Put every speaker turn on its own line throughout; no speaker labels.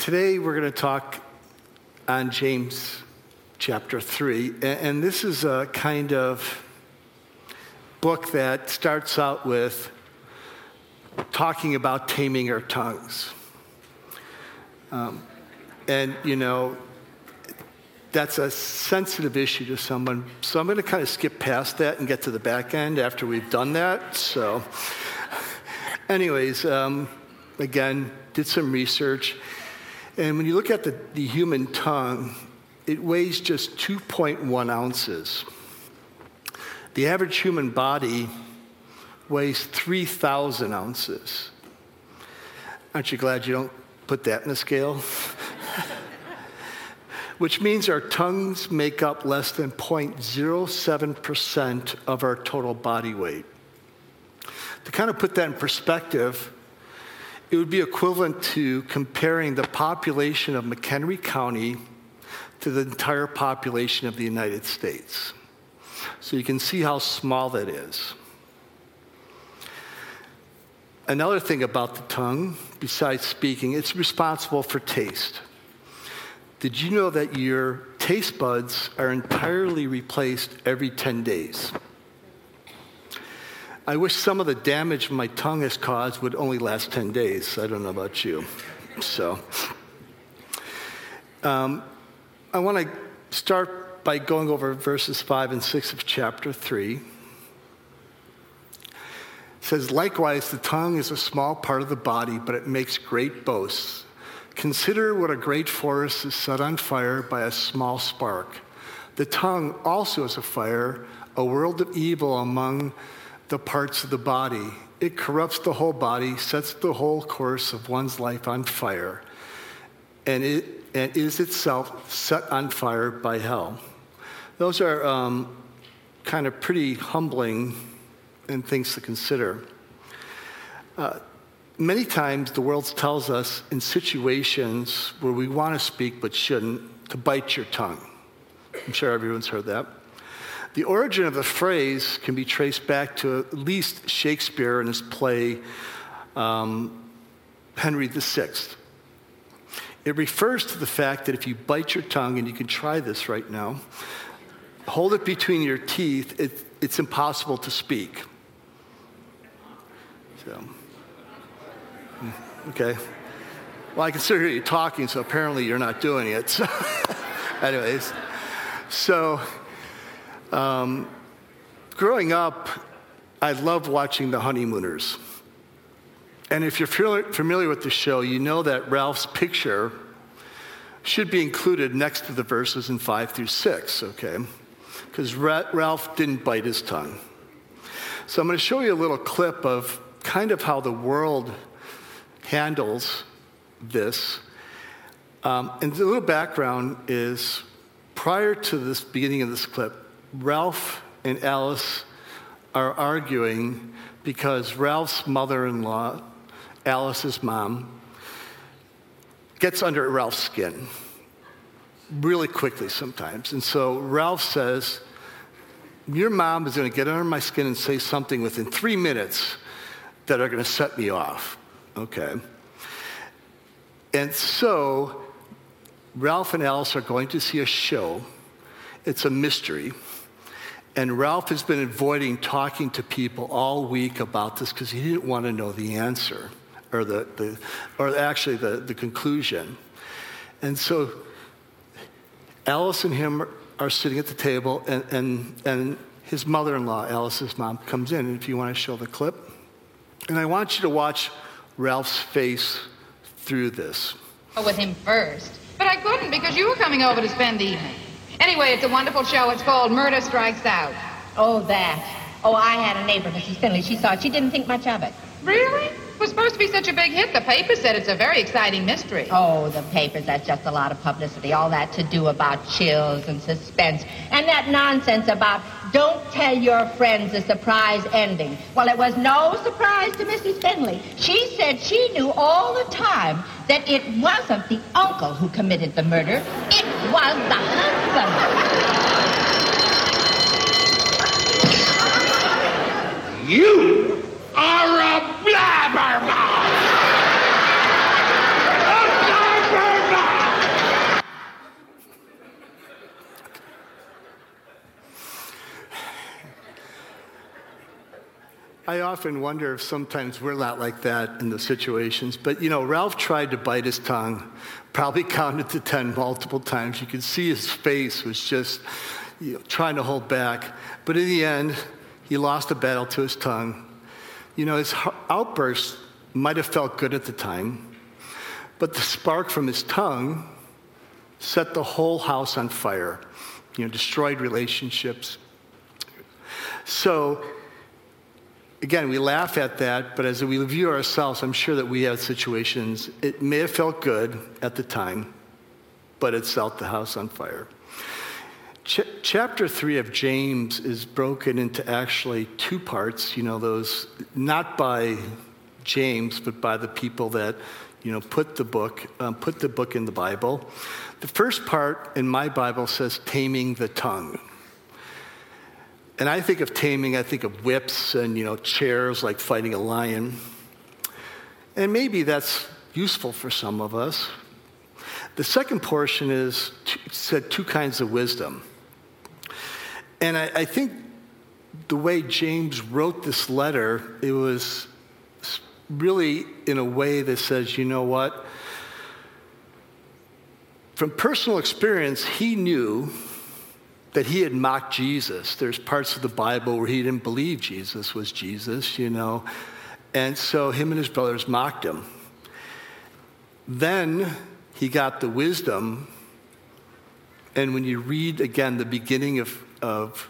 Today we're going to talk on James chapter 3. And, this is a kind of book that starts out with talking about taming our tongues. Um, and, you know, that's a sensitive issue to someone. So I'm going to kind of skip past that and get to the back end after we've done that. So, anyways, um, again, did some research. And when you look at the, the human tongue, it weighs just 2.1 ounces. The average human body weighs 3,000 ounces. Aren't you glad you don't put that in a scale? Which means our tongues make up less than 0.07% of our total body weight. To kind of put that in perspective, it would be equivalent to comparing the population of McHenry County to the entire population of the United States. So you can see how small that is. Another thing about the tongue, besides speaking, it's responsible for taste. Did you know that your taste buds are entirely replaced every 10 days? I wish some of the damage my tongue has caused would only last 10 days. I don't know about you. So, um, I want to start by going over verses 5 and 6 of chapter 3. It says, Likewise, the tongue is a small part of the body, but it makes great boasts. Consider what a great forest is set on fire by a small spark. The tongue also is a fire, a world of evil among the parts of the body. It corrupts the whole body, sets the whole course of one's life on fire, and, it, and is itself set on fire by hell. Those are um, kind of pretty humbling and things to consider. Uh, many times the world tells us in situations where we want to speak but shouldn't to bite your tongue. I'm sure everyone's heard that. The origin of the phrase can be traced back to at least Shakespeare in his play um, Henry VI. It refers to the fact that if you bite your tongue, and you can try this right now, hold it between your teeth, it, it's impossible to speak. So, hmm, okay. Well, I consider you talking, so apparently you're not doing it. So, anyways, so um, growing up, I loved watching The Honeymooners. And if you're familiar with the show, you know that Ralph's picture should be included next to the verses in 5 through 6, okay? Because Ralph didn't bite his tongue. So I'm going to show you a little clip of kind of how the world handles this. Um, and the little background is prior to this beginning of this clip, Ralph and Alice are arguing because Ralph's mother in law, Alice's mom, gets under Ralph's skin really quickly sometimes. And so Ralph says, Your mom is going to get under my skin and say something within three minutes that are going to set me off. Okay. And so Ralph and Alice are going to see a show. It's a mystery. And Ralph has been avoiding talking to people all week about this because he didn't want to know the answer or, the, the, or actually the, the conclusion. And so Alice and him are sitting at the table, and, and, and his mother in law, Alice's mom, comes in. And if you want to show the clip, and I want you to watch Ralph's face through this.
With him first. But I couldn't because you were coming over to spend the evening. Anyway, it's a wonderful show. It's called Murder Strikes Out.
Oh, that. Oh, I had a neighbor, Mrs. Finley. She saw it. She didn't think much of it.
Really? It was supposed to be such a big hit. The paper said it's a very exciting mystery.
Oh, the papers, that's just a lot of publicity. All that to do about chills and suspense. And that nonsense about don't tell your friends the surprise ending. Well, it was no surprise to Mrs. Finley. She said she knew all the time that it wasn't the uncle who committed the murder. It was the husband.
You are a blabbermouth. A blabbermouth.
I often wonder if sometimes we're not like that in the situations, but you know, Ralph tried to bite his tongue, probably counted to 10 multiple times. You could see his face was just you know, trying to hold back. But in the end, he lost the battle to his tongue you know, his outburst might have felt good at the time, but the spark from his tongue set the whole house on fire, you know, destroyed relationships. So, again, we laugh at that, but as we review ourselves, I'm sure that we have situations, it may have felt good at the time, but it set the house on fire. Ch- chapter three of James is broken into actually two parts, you know, those not by James, but by the people that, you know, put the book, um, put the book in the Bible. The first part in my Bible says taming the tongue. And I think of taming, I think of whips and, you know, chairs like fighting a lion. And maybe that's useful for some of us. The second portion is said two kinds of wisdom. And I, I think the way James wrote this letter, it was really in a way that says, you know what? From personal experience, he knew that he had mocked Jesus. There's parts of the Bible where he didn't believe Jesus was Jesus, you know. And so him and his brothers mocked him. Then he got the wisdom. And when you read again the beginning of, of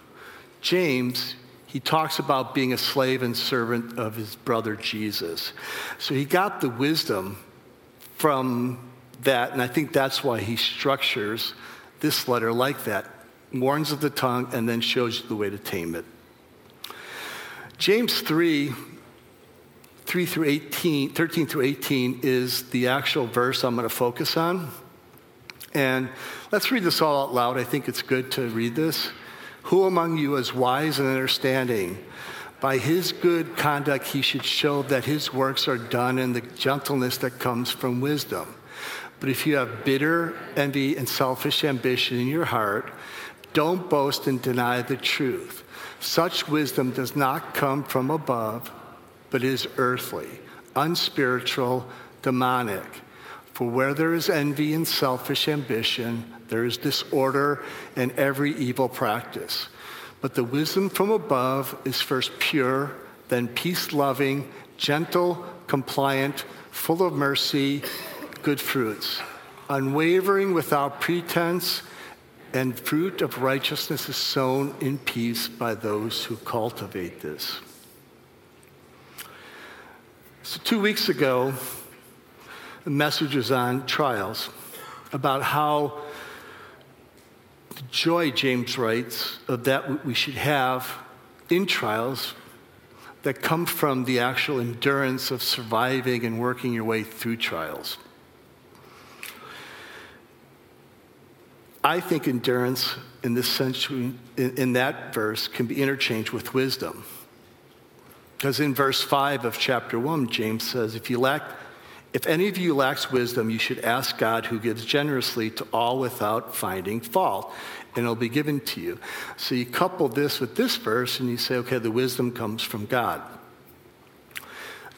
James, he talks about being a slave and servant of his brother Jesus. So he got the wisdom from that, and I think that's why he structures this letter like that warns of the tongue, and then shows you the way to tame it. James 3, 3 through 18, 13 through 18 is the actual verse I'm going to focus on. And let's read this all out loud. I think it's good to read this. Who among you is wise and understanding? By his good conduct, he should show that his works are done in the gentleness that comes from wisdom. But if you have bitter envy and selfish ambition in your heart, don't boast and deny the truth. Such wisdom does not come from above, but is earthly, unspiritual, demonic. For where there is envy and selfish ambition, there is disorder and every evil practice. But the wisdom from above is first pure, then peace loving, gentle, compliant, full of mercy, good fruits, unwavering without pretense and fruit of righteousness is sown in peace by those who cultivate this. So, two weeks ago, the message was on trials about how the joy, James writes, of that we should have in trials that come from the actual endurance of surviving and working your way through trials. I think endurance in this sense, in, in that verse, can be interchanged with wisdom. Because in verse 5 of chapter 1, James says, if you lack if any of you lacks wisdom, you should ask God who gives generously to all without finding fault, and it'll be given to you. So you couple this with this verse and you say, okay, the wisdom comes from God.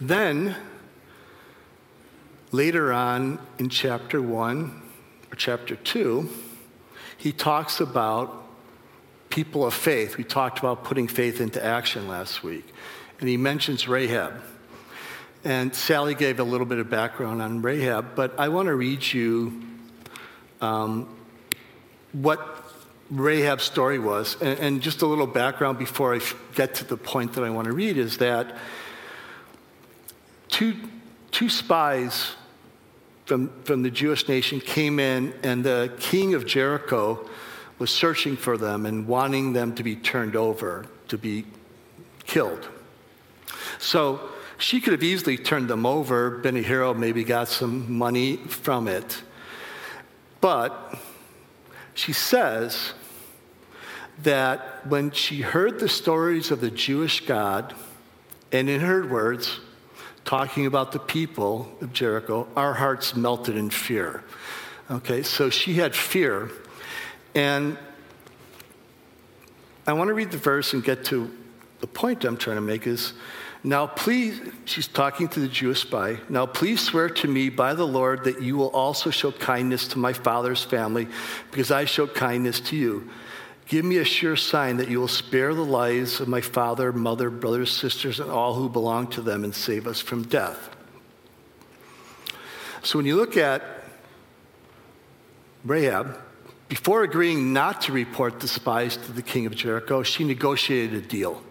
Then, later on in chapter 1 or chapter 2, he talks about people of faith. We talked about putting faith into action last week. And he mentions Rahab. And Sally gave a little bit of background on Rahab, but I want to read you um, what Rahab's story was. And, and, just a little background before I get to the point that I want to read is that two, two spies from, from the Jewish nation came in, and the king of Jericho was searching for them and wanting them to be turned over, to be killed. So she could have easily turned them over. Ben Hero maybe got some money from it. But she says that when she heard the stories of the Jewish God, and in her words, talking about the people of Jericho, our hearts melted in fear. Okay, so she had fear. And I want to read the verse and get to the point I'm trying to make is Now, please, she's talking to the Jewish spy. Now, please swear to me by the Lord that you will also show kindness to my father's family, because I show kindness to you. Give me a sure sign that you will spare the lives of my father, mother, brothers, sisters, and all who belong to them and save us from death. So, when you look at Rahab, before agreeing not to report the spies to the king of Jericho, she negotiated a deal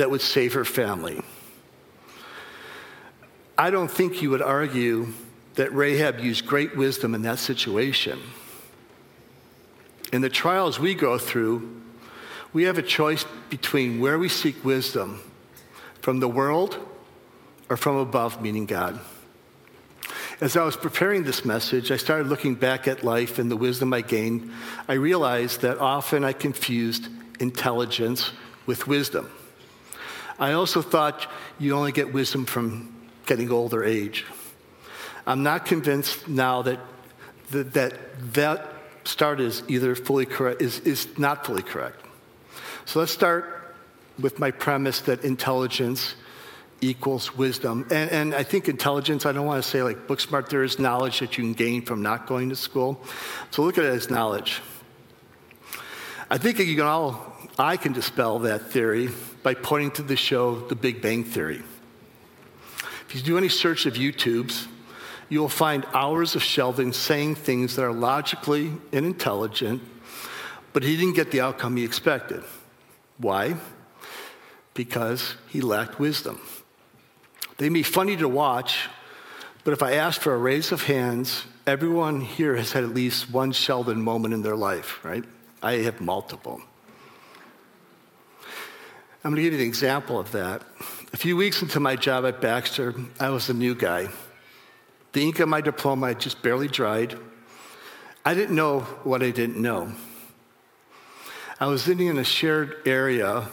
that would save her family. I don't think you would argue that Rahab used great wisdom in that situation. In the trials we go through, we have a choice between where we seek wisdom from the world or from above, meaning God. As I was preparing this message, I started looking back at life and the wisdom I gained. I realized that often I confused intelligence with wisdom. I also thought you only get wisdom from getting older age. I'm not convinced now that that, that, that start is either fully correct, is, is not fully correct. So let's start with my premise that intelligence equals wisdom. And, and I think intelligence, I don't want to say like book smart, there is knowledge that you can gain from not going to school. So look at it as knowledge. I think you can all, I can dispel that theory by pointing to the show The Big Bang Theory. If you do any search of YouTubes, you will find hours of Sheldon saying things that are logically and intelligent, but he didn't get the outcome he expected. Why? Because he lacked wisdom. They may be funny to watch, but if I ask for a raise of hands, everyone here has had at least one Sheldon moment in their life, right? I have multiple. I'm going to give you an example of that. A few weeks into my job at Baxter, I was a new guy. The ink on my diploma had just barely dried. I didn't know what I didn't know. I was sitting in a shared area,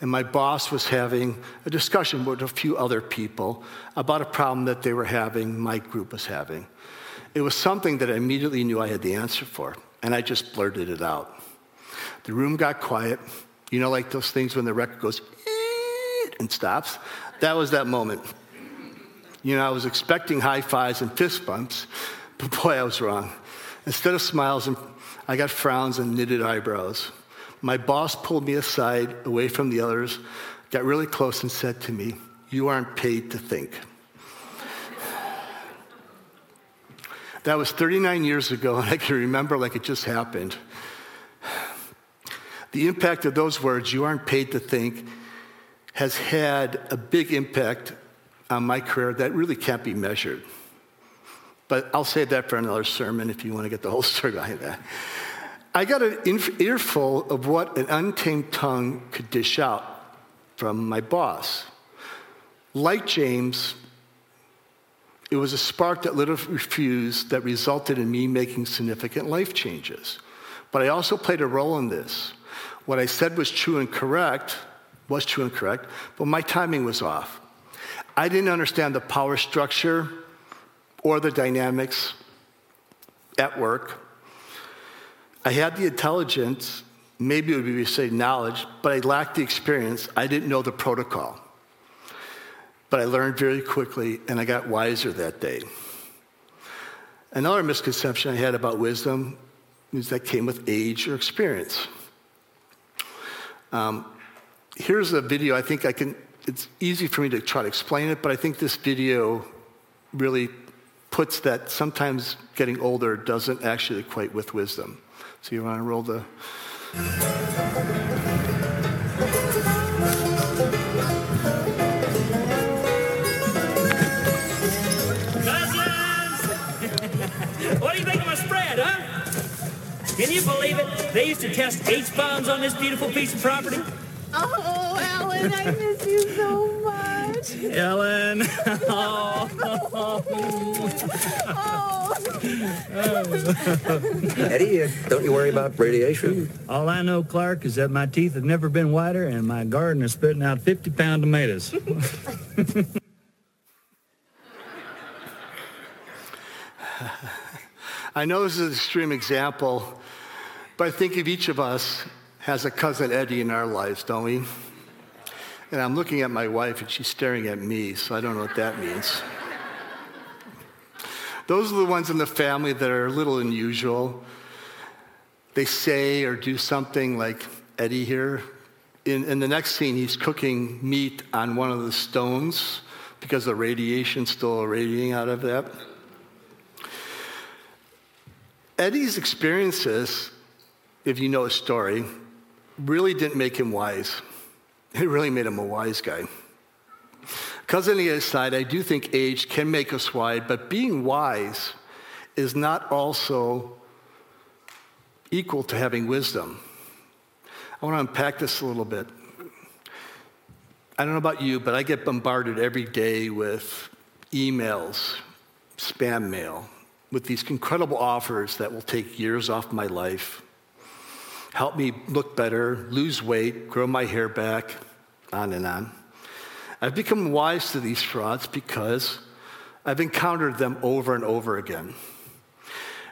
and my boss was having a discussion with a few other people about a problem that they were having, my group was having. It was something that I immediately knew I had the answer for, and I just blurted it out. The room got quiet. You know, like those things when the record goes eh, and stops? That was that moment. You know, I was expecting high fives and fist bumps, but boy, I was wrong. Instead of smiles, I got frowns and knitted eyebrows. My boss pulled me aside, away from the others, got really close, and said to me, You aren't paid to think. That was 39 years ago, and I can remember like it just happened. The impact of those words, you aren't paid to think, has had a big impact on my career that really can't be measured. But I'll save that for another sermon if you want to get the whole story behind that. I got an earful of what an untamed tongue could dish out from my boss. Like James, it was a spark that lit a fuse that resulted in me making significant life changes. But I also played a role in this. What I said was true and correct, was true and correct, but my timing was off. I didn't understand the power structure or the dynamics at work. I had the intelligence, maybe it would be say knowledge, but I lacked the experience. I didn't know the protocol. But I learned very quickly and I got wiser that day. Another misconception I had about wisdom is that came with age or experience. Um, here's a video. I think I can, it's easy for me to try to explain it, but I think this video really puts that sometimes getting older doesn't actually equate with wisdom. So you want to roll the.
You believe it? They used to test H-bombs on this beautiful piece of property.
Oh, Alan, I miss you so much.
Ellen. Oh.
oh.
Eddie, uh, don't you worry about radiation?
All I know, Clark, is that my teeth have never been whiter and my garden is spitting out 50-pound tomatoes.
I know this is an extreme example, but I think of each of us has a cousin Eddie in our lives, don't we? And I'm looking at my wife and she's staring at me, so I don't know what that means. Those are the ones in the family that are a little unusual. They say or do something like Eddie here. In, in the next scene, he's cooking meat on one of the stones because the radiation's still radiating out of that. Eddie's experiences, if you know his story, really didn't make him wise. It really made him a wise guy. Other side, I do think age can make us wise, but being wise is not also equal to having wisdom. I want to unpack this a little bit. I don't know about you, but I get bombarded every day with emails, spam mail, with these incredible offers that will take years off my life, help me look better, lose weight, grow my hair back, on and on. I've become wise to these frauds because I've encountered them over and over again.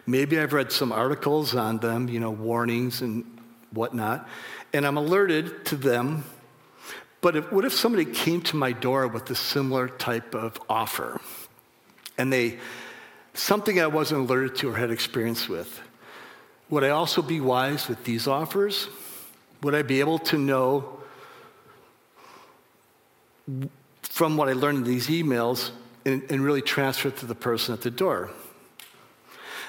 Maybe I've read some articles on them, you know, warnings and whatnot, and I'm alerted to them. But if, what if somebody came to my door with a similar type of offer and they something I wasn't alerted to or had experience with. Would I also be wise with these offers? Would I be able to know from what I learned in these emails and, and really transfer it to the person at the door?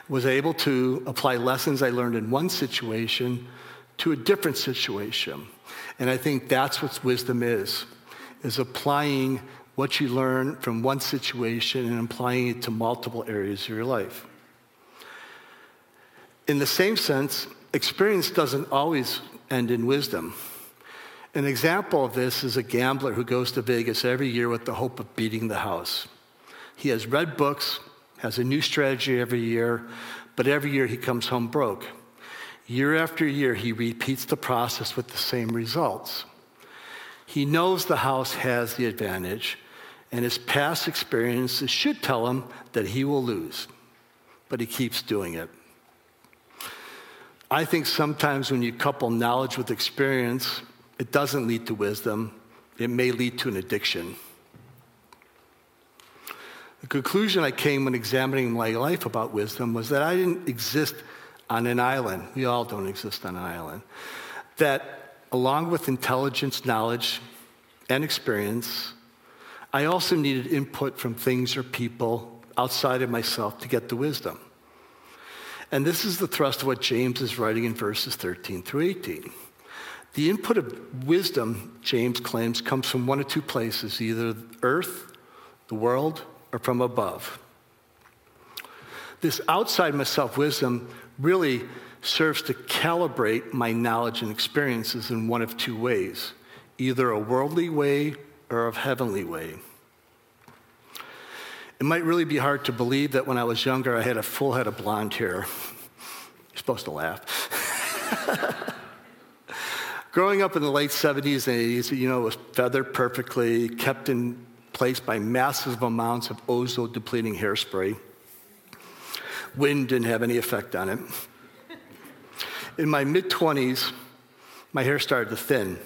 Was I able to apply lessons I learned in one situation to a different situation? And I think that's what wisdom is, is applying what you learn from one situation and applying it to multiple areas of your life. In the same sense, experience doesn't always end in wisdom. An example of this is a gambler who goes to Vegas every year with the hope of beating the house. He has read books, has a new strategy every year, but every year he comes home broke. Year after year, he repeats the process with the same results. He knows the house has the advantage, and his past experiences should tell him that he will lose, but he keeps doing it. I think sometimes when you couple knowledge with experience, it doesn't lead to wisdom, it may lead to an addiction. The conclusion I came when examining my life about wisdom was that I didn't exist on an island. We all don't exist on an island. That along with intelligence, knowledge, and experience, I also needed input from things or people outside of myself to get the wisdom. And this is the thrust of what James is writing in verses 13 through 18. The input of wisdom, James claims, comes from one of two places either earth, the world, or from above. This outside myself wisdom really serves to calibrate my knowledge and experiences in one of two ways either a worldly way or a heavenly way. It might really be hard to believe that when I was younger, I had a full head of blonde hair. You're supposed to laugh. Growing up in the late 70s and 80s, you know, it was feathered perfectly, kept in place by massive amounts of ozone depleting hairspray. Wind didn't have any effect on it. In my mid 20s, my hair started to thin.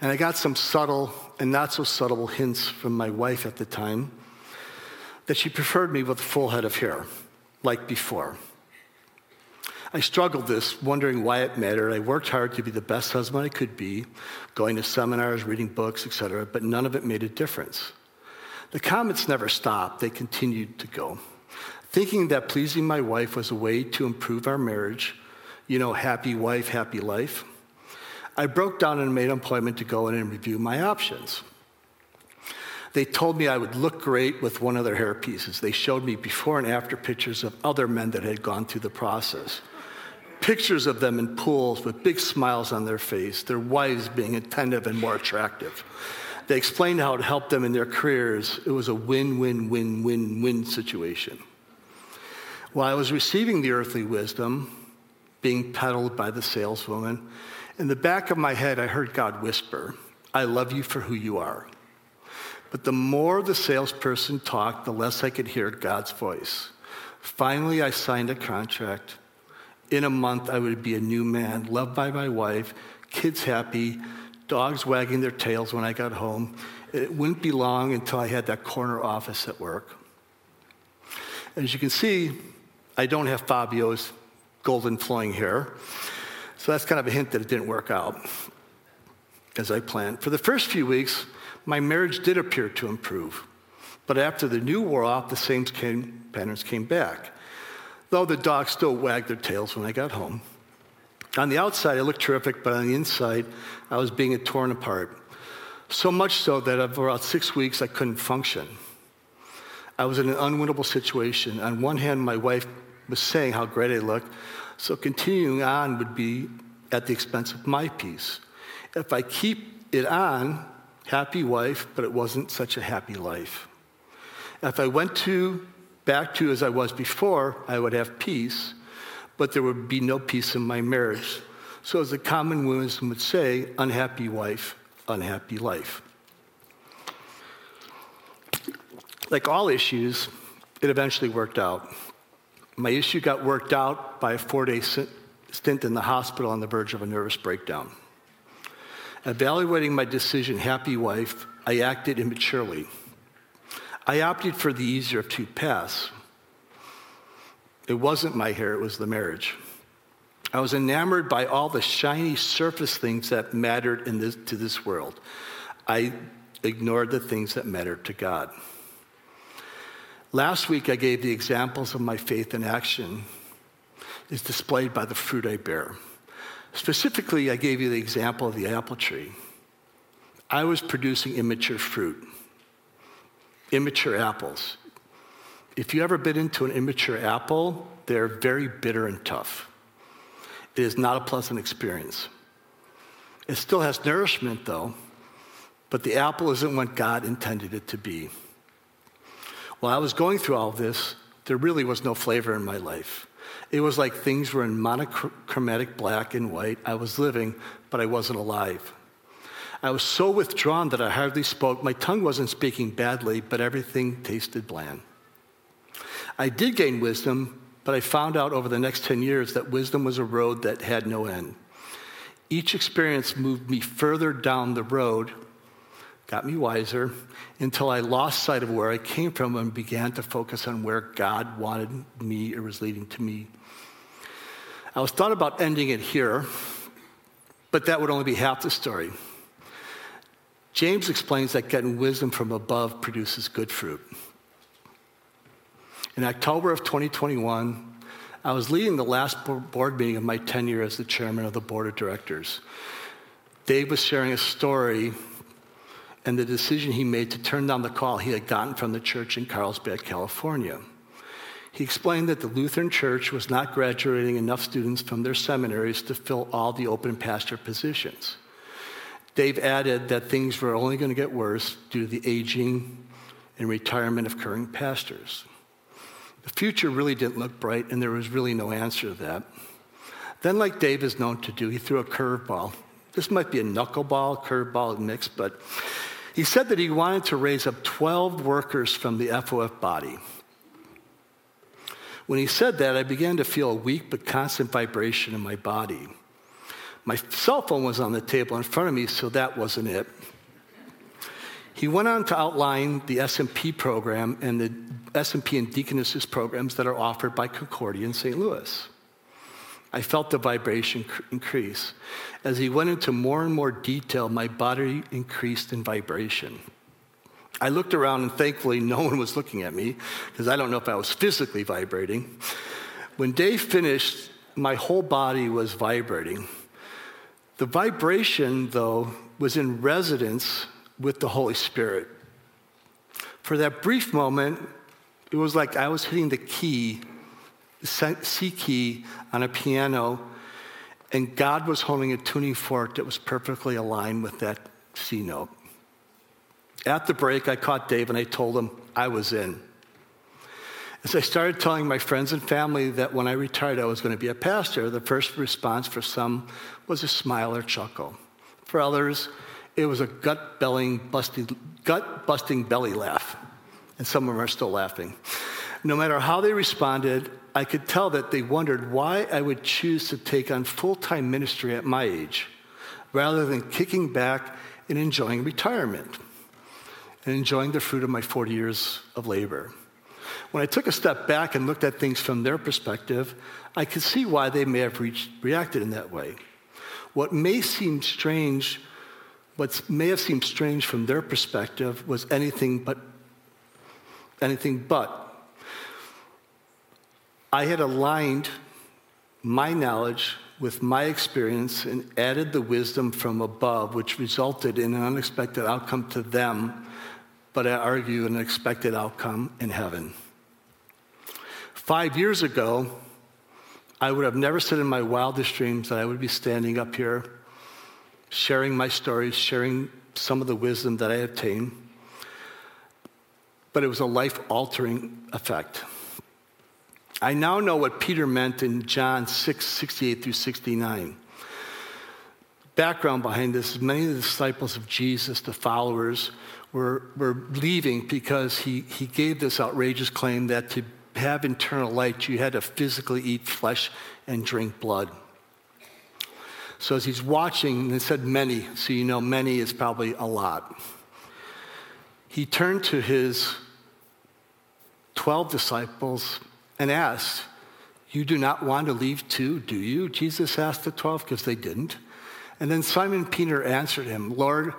And I got some subtle and not so subtle hints from my wife at the time that she preferred me with a full head of hair, like before. I struggled this, wondering why it mattered. I worked hard to be the best husband I could be, going to seminars, reading books, etc., but none of it made a difference. The comments never stopped, they continued to go. Thinking that pleasing my wife was a way to improve our marriage, you know, happy wife, happy life, I broke down and made an appointment to go in and review my options. They told me I would look great with one of their hair pieces. They showed me before and after pictures of other men that had gone through the process. Pictures of them in pools with big smiles on their face, their wives being attentive and more attractive. They explained how it helped them in their careers. It was a win, win, win, win, win situation. While I was receiving the earthly wisdom, being peddled by the saleswoman, in the back of my head, I heard God whisper, I love you for who you are. But the more the salesperson talked, the less I could hear God's voice. Finally, I signed a contract. In a month, I would be a new man, loved by my wife, kids happy, dogs wagging their tails when I got home. It wouldn't be long until I had that corner office at work. As you can see, I don't have Fabio's golden flowing hair. So that's kind of a hint that it didn't work out as I planned. For the first few weeks, my marriage did appear to improve. But after the new wore off, the same came, patterns came back. Though the dogs still wagged their tails when I got home. On the outside, I looked terrific, but on the inside, I was being torn apart. So much so that for about six weeks, I couldn't function. I was in an unwinnable situation. On one hand, my wife was saying how great I looked, so continuing on would be at the expense of my peace. If I keep it on, happy wife, but it wasn't such a happy life. If I went to back to as I was before, I would have peace, but there would be no peace in my marriage. So, as the common wisdom would say, unhappy wife, unhappy life. Like all issues, it eventually worked out. My issue got worked out by a four day stint in the hospital on the verge of a nervous breakdown. Evaluating my decision, happy wife, I acted immaturely. I opted for the easier of two paths. It wasn't my hair, it was the marriage. I was enamored by all the shiny surface things that mattered in this, to this world. I ignored the things that mattered to God. Last week, I gave the examples of my faith in action is displayed by the fruit I bear. Specifically, I gave you the example of the apple tree. I was producing immature fruit, immature apples. If you ever bit into an immature apple, they're very bitter and tough. It is not a pleasant experience. It still has nourishment, though, but the apple isn't what God intended it to be. While I was going through all this, there really was no flavor in my life. It was like things were in monochromatic black and white. I was living, but I wasn't alive. I was so withdrawn that I hardly spoke. My tongue wasn't speaking badly, but everything tasted bland. I did gain wisdom, but I found out over the next 10 years that wisdom was a road that had no end. Each experience moved me further down the road got me wiser until I lost sight of where I came from and began to focus on where God wanted me or was leading to me. I was thought about ending it here, but that would only be half the story. James explains that getting wisdom from above produces good fruit. In October of 2021, I was leading the last board meeting of my tenure as the chairman of the board of directors. Dave was sharing a story and the decision he made to turn down the call he had gotten from the church in Carlsbad, California. He explained that the Lutheran Church was not graduating enough students from their seminaries to fill all the open pastor positions. Dave added that things were only going to get worse due to the aging and retirement of current pastors. The future really didn't look bright, and there was really no answer to that. Then, like Dave is known to do, he threw a curveball. This might be a knuckleball, curveball mix, but he said that he wanted to raise up 12 workers from the FOF body. When he said that, I began to feel a weak but constant vibration in my body. My cell phone was on the table in front of me, so that wasn't it. He went on to outline the SMP program and the SMP and Deaconesses programs that are offered by Concordia in St. Louis. I felt the vibration increase. As he went into more and more detail, my body increased in vibration. I looked around and thankfully no one was looking at me because I don't know if I was physically vibrating. When Dave finished, my whole body was vibrating. The vibration, though, was in resonance with the Holy Spirit. For that brief moment, it was like I was hitting the key C key on a piano, and God was holding a tuning fork that was perfectly aligned with that C note. At the break, I caught Dave and I told him I was in. As I started telling my friends and family that when I retired I was going to be a pastor, the first response for some was a smile or chuckle. For others, it was a gut busting belly laugh. And some of them are still laughing. No matter how they responded, I could tell that they wondered why I would choose to take on full time ministry at my age rather than kicking back and enjoying retirement and enjoying the fruit of my 40 years of labor. When I took a step back and looked at things from their perspective, I could see why they may have reached, reacted in that way. What may seem strange, what may have seemed strange from their perspective was anything but anything but. I had aligned my knowledge with my experience and added the wisdom from above, which resulted in an unexpected outcome to them, but I argue an expected outcome in heaven. Five years ago, I would have never said in my wildest dreams that I would be standing up here, sharing my stories, sharing some of the wisdom that I obtained. But it was a life altering effect. I now know what Peter meant in John 6 68 through 69. Background behind this is many of the disciples of Jesus, the followers, were, were leaving because he, he gave this outrageous claim that to have eternal life, you had to physically eat flesh and drink blood. So as he's watching, and said many, so you know many is probably a lot. He turned to his 12 disciples and asked, You do not want to leave too, do you? Jesus asked the 12 because they didn't. And then Simon Peter answered him, Lord,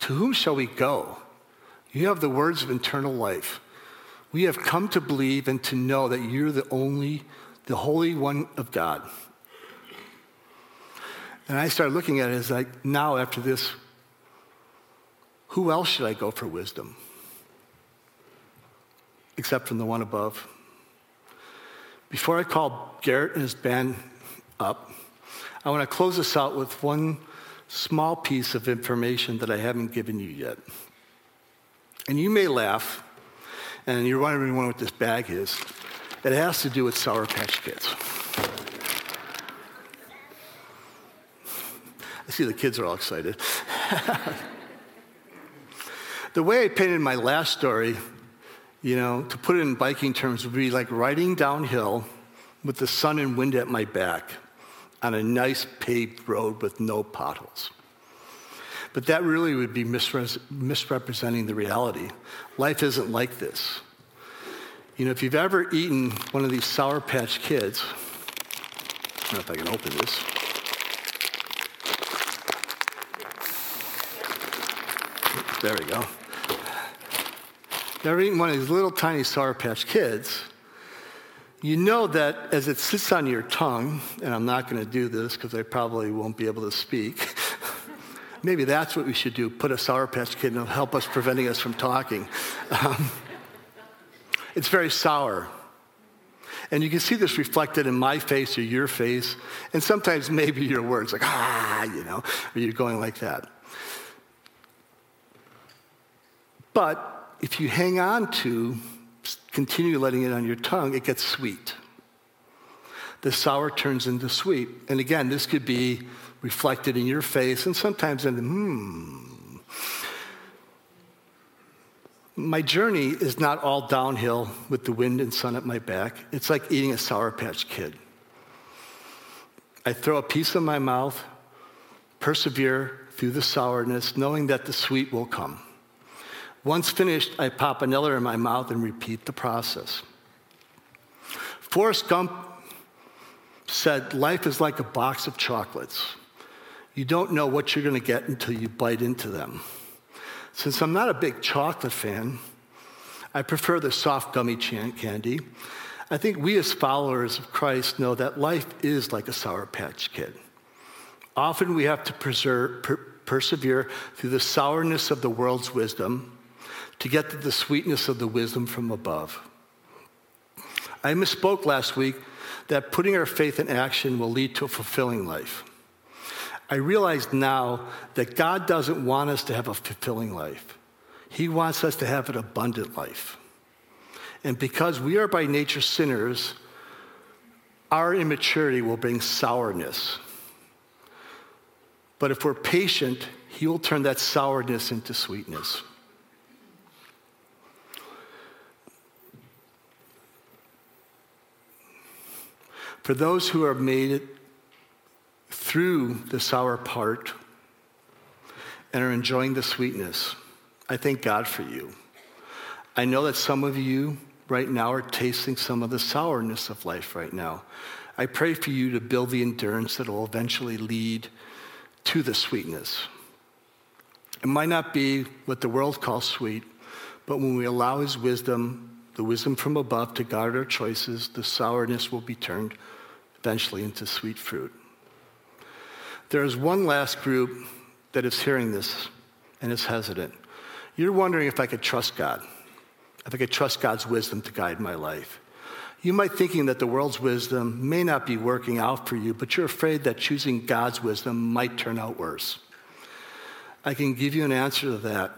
to whom shall we go? You have the words of eternal life. We have come to believe and to know that you're the only, the Holy One of God. And I started looking at it as like, now after this, who else should I go for wisdom? Except from the one above. Before I call Garrett and his band up, I want to close this out with one small piece of information that I haven't given you yet. And you may laugh, and you're wondering what this bag is. It has to do with Sour Patch Kids. I see the kids are all excited. the way I painted my last story, you know, to put it in biking terms, would be like riding downhill with the sun and wind at my back on a nice paved road with no potholes. But that really would be misre- misrepresenting the reality. Life isn't like this. You know, if you've ever eaten one of these Sour Patch Kids, I don't know if I can open this. There we go. You ever eaten one of these little tiny Sour Patch Kids? You know that as it sits on your tongue, and I'm not going to do this because I probably won't be able to speak. Maybe that's what we should do put a Sour Patch Kid and help us preventing us from talking. Um, it's very sour. And you can see this reflected in my face or your face, and sometimes maybe your words, like, ah, you know, or you're going like that. But if you hang on to, continue letting it on your tongue, it gets sweet. The sour turns into sweet. And again, this could be reflected in your face and sometimes in the, hmm, my journey is not all downhill with the wind and sun at my back. It's like eating a Sour Patch Kid. I throw a piece in my mouth, persevere through the sourness, knowing that the sweet will come. Once finished, I pop another in my mouth and repeat the process. Forrest Gump said, Life is like a box of chocolates. You don't know what you're going to get until you bite into them. Since I'm not a big chocolate fan, I prefer the soft gummy candy. I think we as followers of Christ know that life is like a Sour Patch Kid. Often we have to preserve, per, persevere through the sourness of the world's wisdom to get to the sweetness of the wisdom from above. I misspoke last week that putting our faith in action will lead to a fulfilling life. I realize now that God doesn't want us to have a fulfilling life. He wants us to have an abundant life. And because we are by nature sinners, our immaturity will bring sourness. But if we're patient, He will turn that sourness into sweetness. For those who are made it through the sour part, and are enjoying the sweetness, I thank God for you. I know that some of you right now are tasting some of the sourness of life right now. I pray for you to build the endurance that will eventually lead to the sweetness. It might not be what the world calls sweet, but when we allow His wisdom, the wisdom from above, to guard our choices, the sourness will be turned eventually into sweet fruit. There is one last group that is hearing this and is hesitant. You're wondering if I could trust God, if I could trust God's wisdom to guide my life. You might thinking that the world's wisdom may not be working out for you, but you're afraid that choosing God's wisdom might turn out worse. I can give you an answer to that.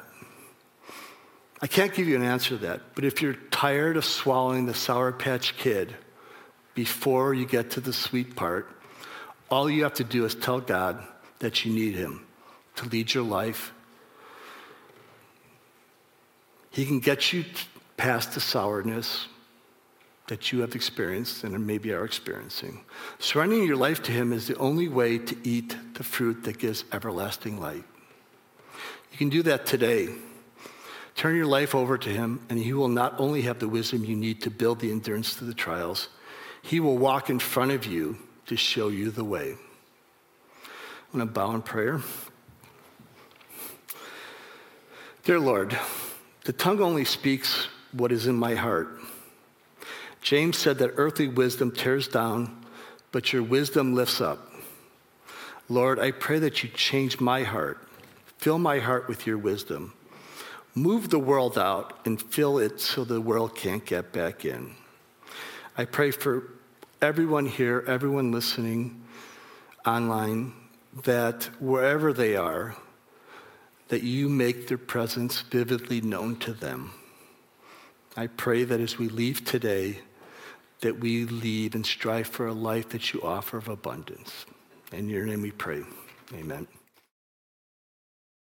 I can't give you an answer to that, but if you're tired of swallowing the Sour Patch Kid before you get to the sweet part, all you have to do is tell God that you need Him to lead your life. He can get you past the sourness that you have experienced and maybe are experiencing. Surrendering your life to Him is the only way to eat the fruit that gives everlasting life. You can do that today. Turn your life over to Him, and He will not only have the wisdom you need to build the endurance to the trials, He will walk in front of you to show you the way. I'm going to bow in prayer. Dear Lord, the tongue only speaks what is in my heart. James said that earthly wisdom tears down, but your wisdom lifts up. Lord, I pray that you change my heart. Fill my heart with your wisdom. Move the world out and fill it so the world can't get back in. I pray for everyone here, everyone listening online, that wherever they are, that you make their presence vividly known to them. I pray that as we leave today, that we leave and strive for a life that you offer of abundance. In your name we pray. Amen.